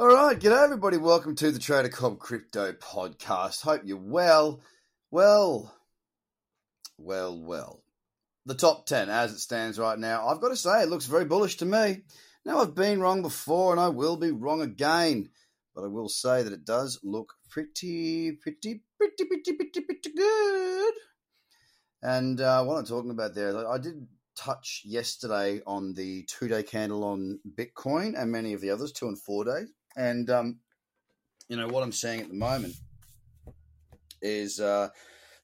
All right, g'day everybody. Welcome to the Trader Cobb Crypto Podcast. Hope you're well. Well, well, well. The top 10 as it stands right now, I've got to say, it looks very bullish to me. Now, I've been wrong before and I will be wrong again, but I will say that it does look pretty, pretty, pretty, pretty, pretty, pretty good. And uh, what I'm talking about there, I did touch yesterday on the two day candle on Bitcoin and many of the others, two and four days. And, um, you know, what I'm seeing at the moment is uh,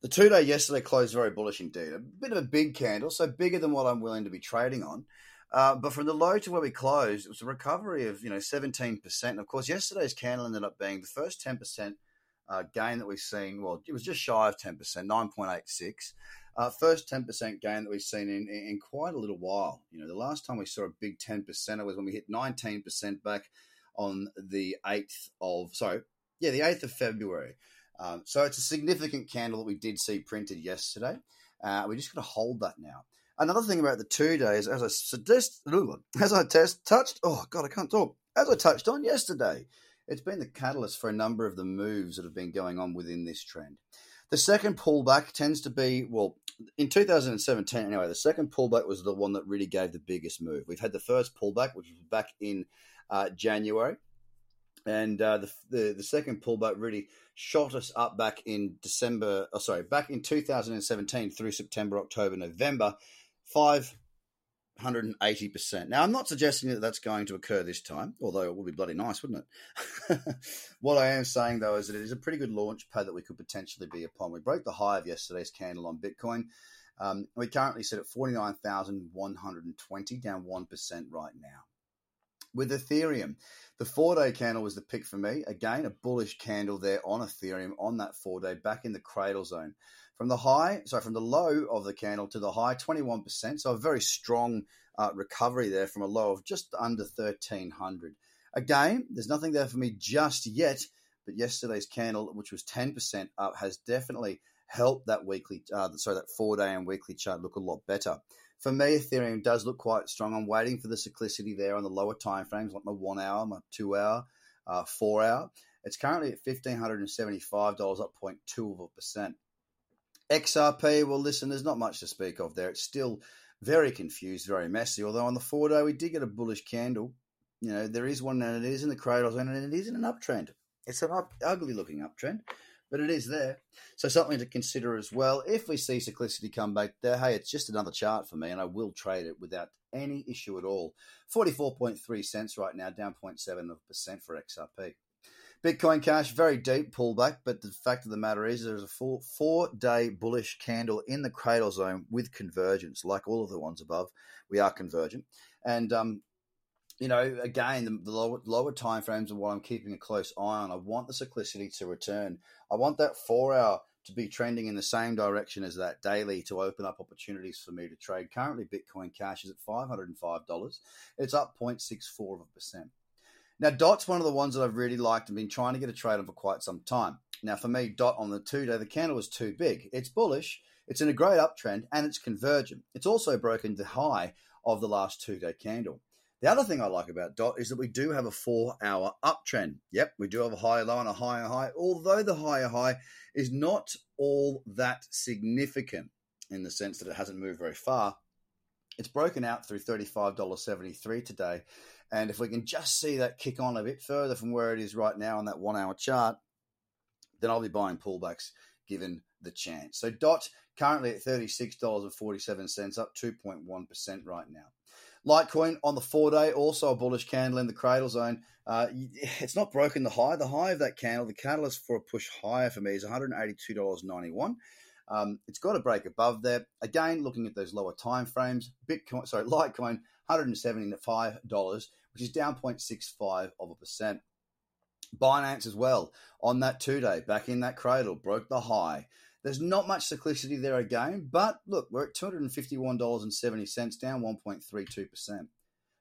the two day yesterday closed very bullish indeed. A bit of a big candle, so bigger than what I'm willing to be trading on. Uh, but from the low to where we closed, it was a recovery of, you know, 17%. And of course, yesterday's candle ended up being the first 10% uh, gain that we've seen. Well, it was just shy of 10%, 9.86. Uh, first 10% gain that we've seen in, in quite a little while. You know, the last time we saw a big 10% was when we hit 19% back on the 8th of, sorry, yeah, the 8th of February. Um, so it's a significant candle that we did see printed yesterday. Uh, we just got to hold that now. Another thing about the two days, as I suggest, as I test touched, oh god, I can't talk. As I touched on yesterday, it's been the catalyst for a number of the moves that have been going on within this trend. The second pullback tends to be well in 2017 anyway. The second pullback was the one that really gave the biggest move. We've had the first pullback, which was back in uh, January. And uh, the, the, the second pullback really shot us up back in December. Oh, sorry, back in 2017 through September, October, November, five hundred and eighty percent. Now, I'm not suggesting that that's going to occur this time, although it would be bloody nice, wouldn't it? what I am saying though is that it is a pretty good launch pad that we could potentially be upon. We broke the high of yesterday's candle on Bitcoin. Um, we currently sit at forty nine thousand one hundred and twenty, down one percent right now with Ethereum. The four day candle was the pick for me. Again, a bullish candle there on Ethereum on that four day back in the cradle zone. From the high, sorry, from the low of the candle to the high, 21%. So a very strong uh, recovery there from a low of just under 1300. Again, there's nothing there for me just yet, but yesterday's candle, which was 10% up, has definitely helped that weekly, uh, sorry, that four day and weekly chart look a lot better for me, Ethereum does look quite strong. I'm waiting for the cyclicity there on the lower time frames, like my one hour, my two hour, uh, four hour. It's currently at fifteen hundred and seventy five dollars, up 0.2 of a percent. XRP, well, listen, there's not much to speak of there. It's still very confused, very messy. Although on the four day, we did get a bullish candle. You know, there is one, and it is in the cradles, and it is in an uptrend. It's an up, ugly looking uptrend but it is there. So something to consider as well. If we see cyclicity come back there, hey, it's just another chart for me, and I will trade it without any issue at all. 44.3 cents right now, down 0.7% for XRP. Bitcoin Cash, very deep pullback, but the fact of the matter is there's a four, four day bullish candle in the cradle zone with convergence, like all of the ones above. We are convergent. And um, you know, again, the, the lower, lower time frames are what I'm keeping a close eye on. I want the cyclicity to return. I want that four hour to be trending in the same direction as that daily to open up opportunities for me to trade. Currently, Bitcoin Cash is at $505. It's up 0.64 of a percent. Now, Dot's one of the ones that I've really liked and been trying to get a trade on for quite some time. Now, for me, Dot on the two day, the candle was too big. It's bullish, it's in a great uptrend, and it's convergent. It's also broken the high of the last two day candle. The other thing I like about DOT is that we do have a four hour uptrend. Yep, we do have a higher low and a higher high, although the higher high is not all that significant in the sense that it hasn't moved very far. It's broken out through $35.73 today. And if we can just see that kick on a bit further from where it is right now on that one hour chart, then I'll be buying pullbacks given the chance. So DOT currently at $36.47, up 2.1% right now. Litecoin on the four day, also a bullish candle in the cradle zone. Uh, it's not broken the high. The high of that candle, the catalyst for a push higher for me is $182.91. Um, it's got to break above there. Again, looking at those lower time frames, Bitcoin, sorry, Litecoin, $175, which is down 0.65 of a percent. Binance as well on that two day, back in that cradle, broke the high. There's not much cyclicity there again, but look, we're at $251.70, down 1.32%.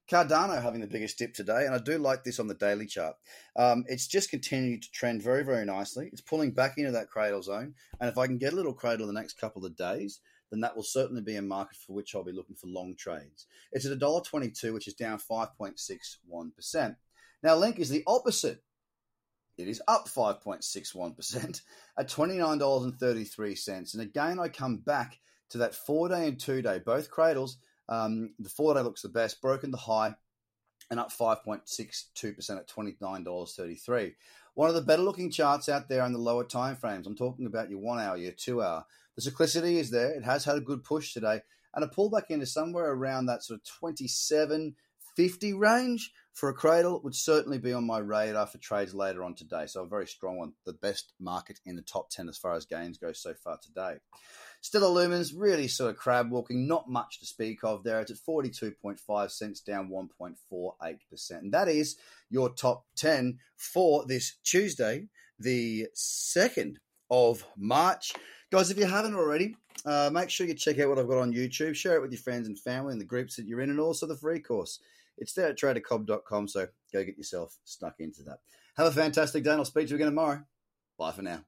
Cardano having the biggest dip today, and I do like this on the daily chart. Um, it's just continued to trend very, very nicely. It's pulling back into that cradle zone, and if I can get a little cradle in the next couple of days, then that will certainly be a market for which I'll be looking for long trades. It's at $1.22, which is down 5.61%. Now, Link is the opposite. It is up 5.61% at $29.33. And again, I come back to that four day and two day, both cradles. Um, the four day looks the best, broken the high, and up 5.62% at $29.33. One of the better looking charts out there in the lower time frames. I'm talking about your one hour, your two hour. The cyclicity is there. It has had a good push today, and a pullback into somewhere around that sort of 27.50 range for a cradle would certainly be on my radar for trades later on today. So a very strong one, the best market in the top 10 as far as gains go so far today. Stellar Lumens really sort of crab walking, not much to speak of there. It's at 42.5 cents, down 1.48%. And that is your top 10 for this Tuesday, the 2nd of March. Guys, if you haven't already, uh, make sure you check out what I've got on YouTube. Share it with your friends and family and the groups that you're in, and also the free course. It's there at tradercobb.com, so go get yourself stuck into that. Have a fantastic day, and I'll speak to you again tomorrow. Bye for now.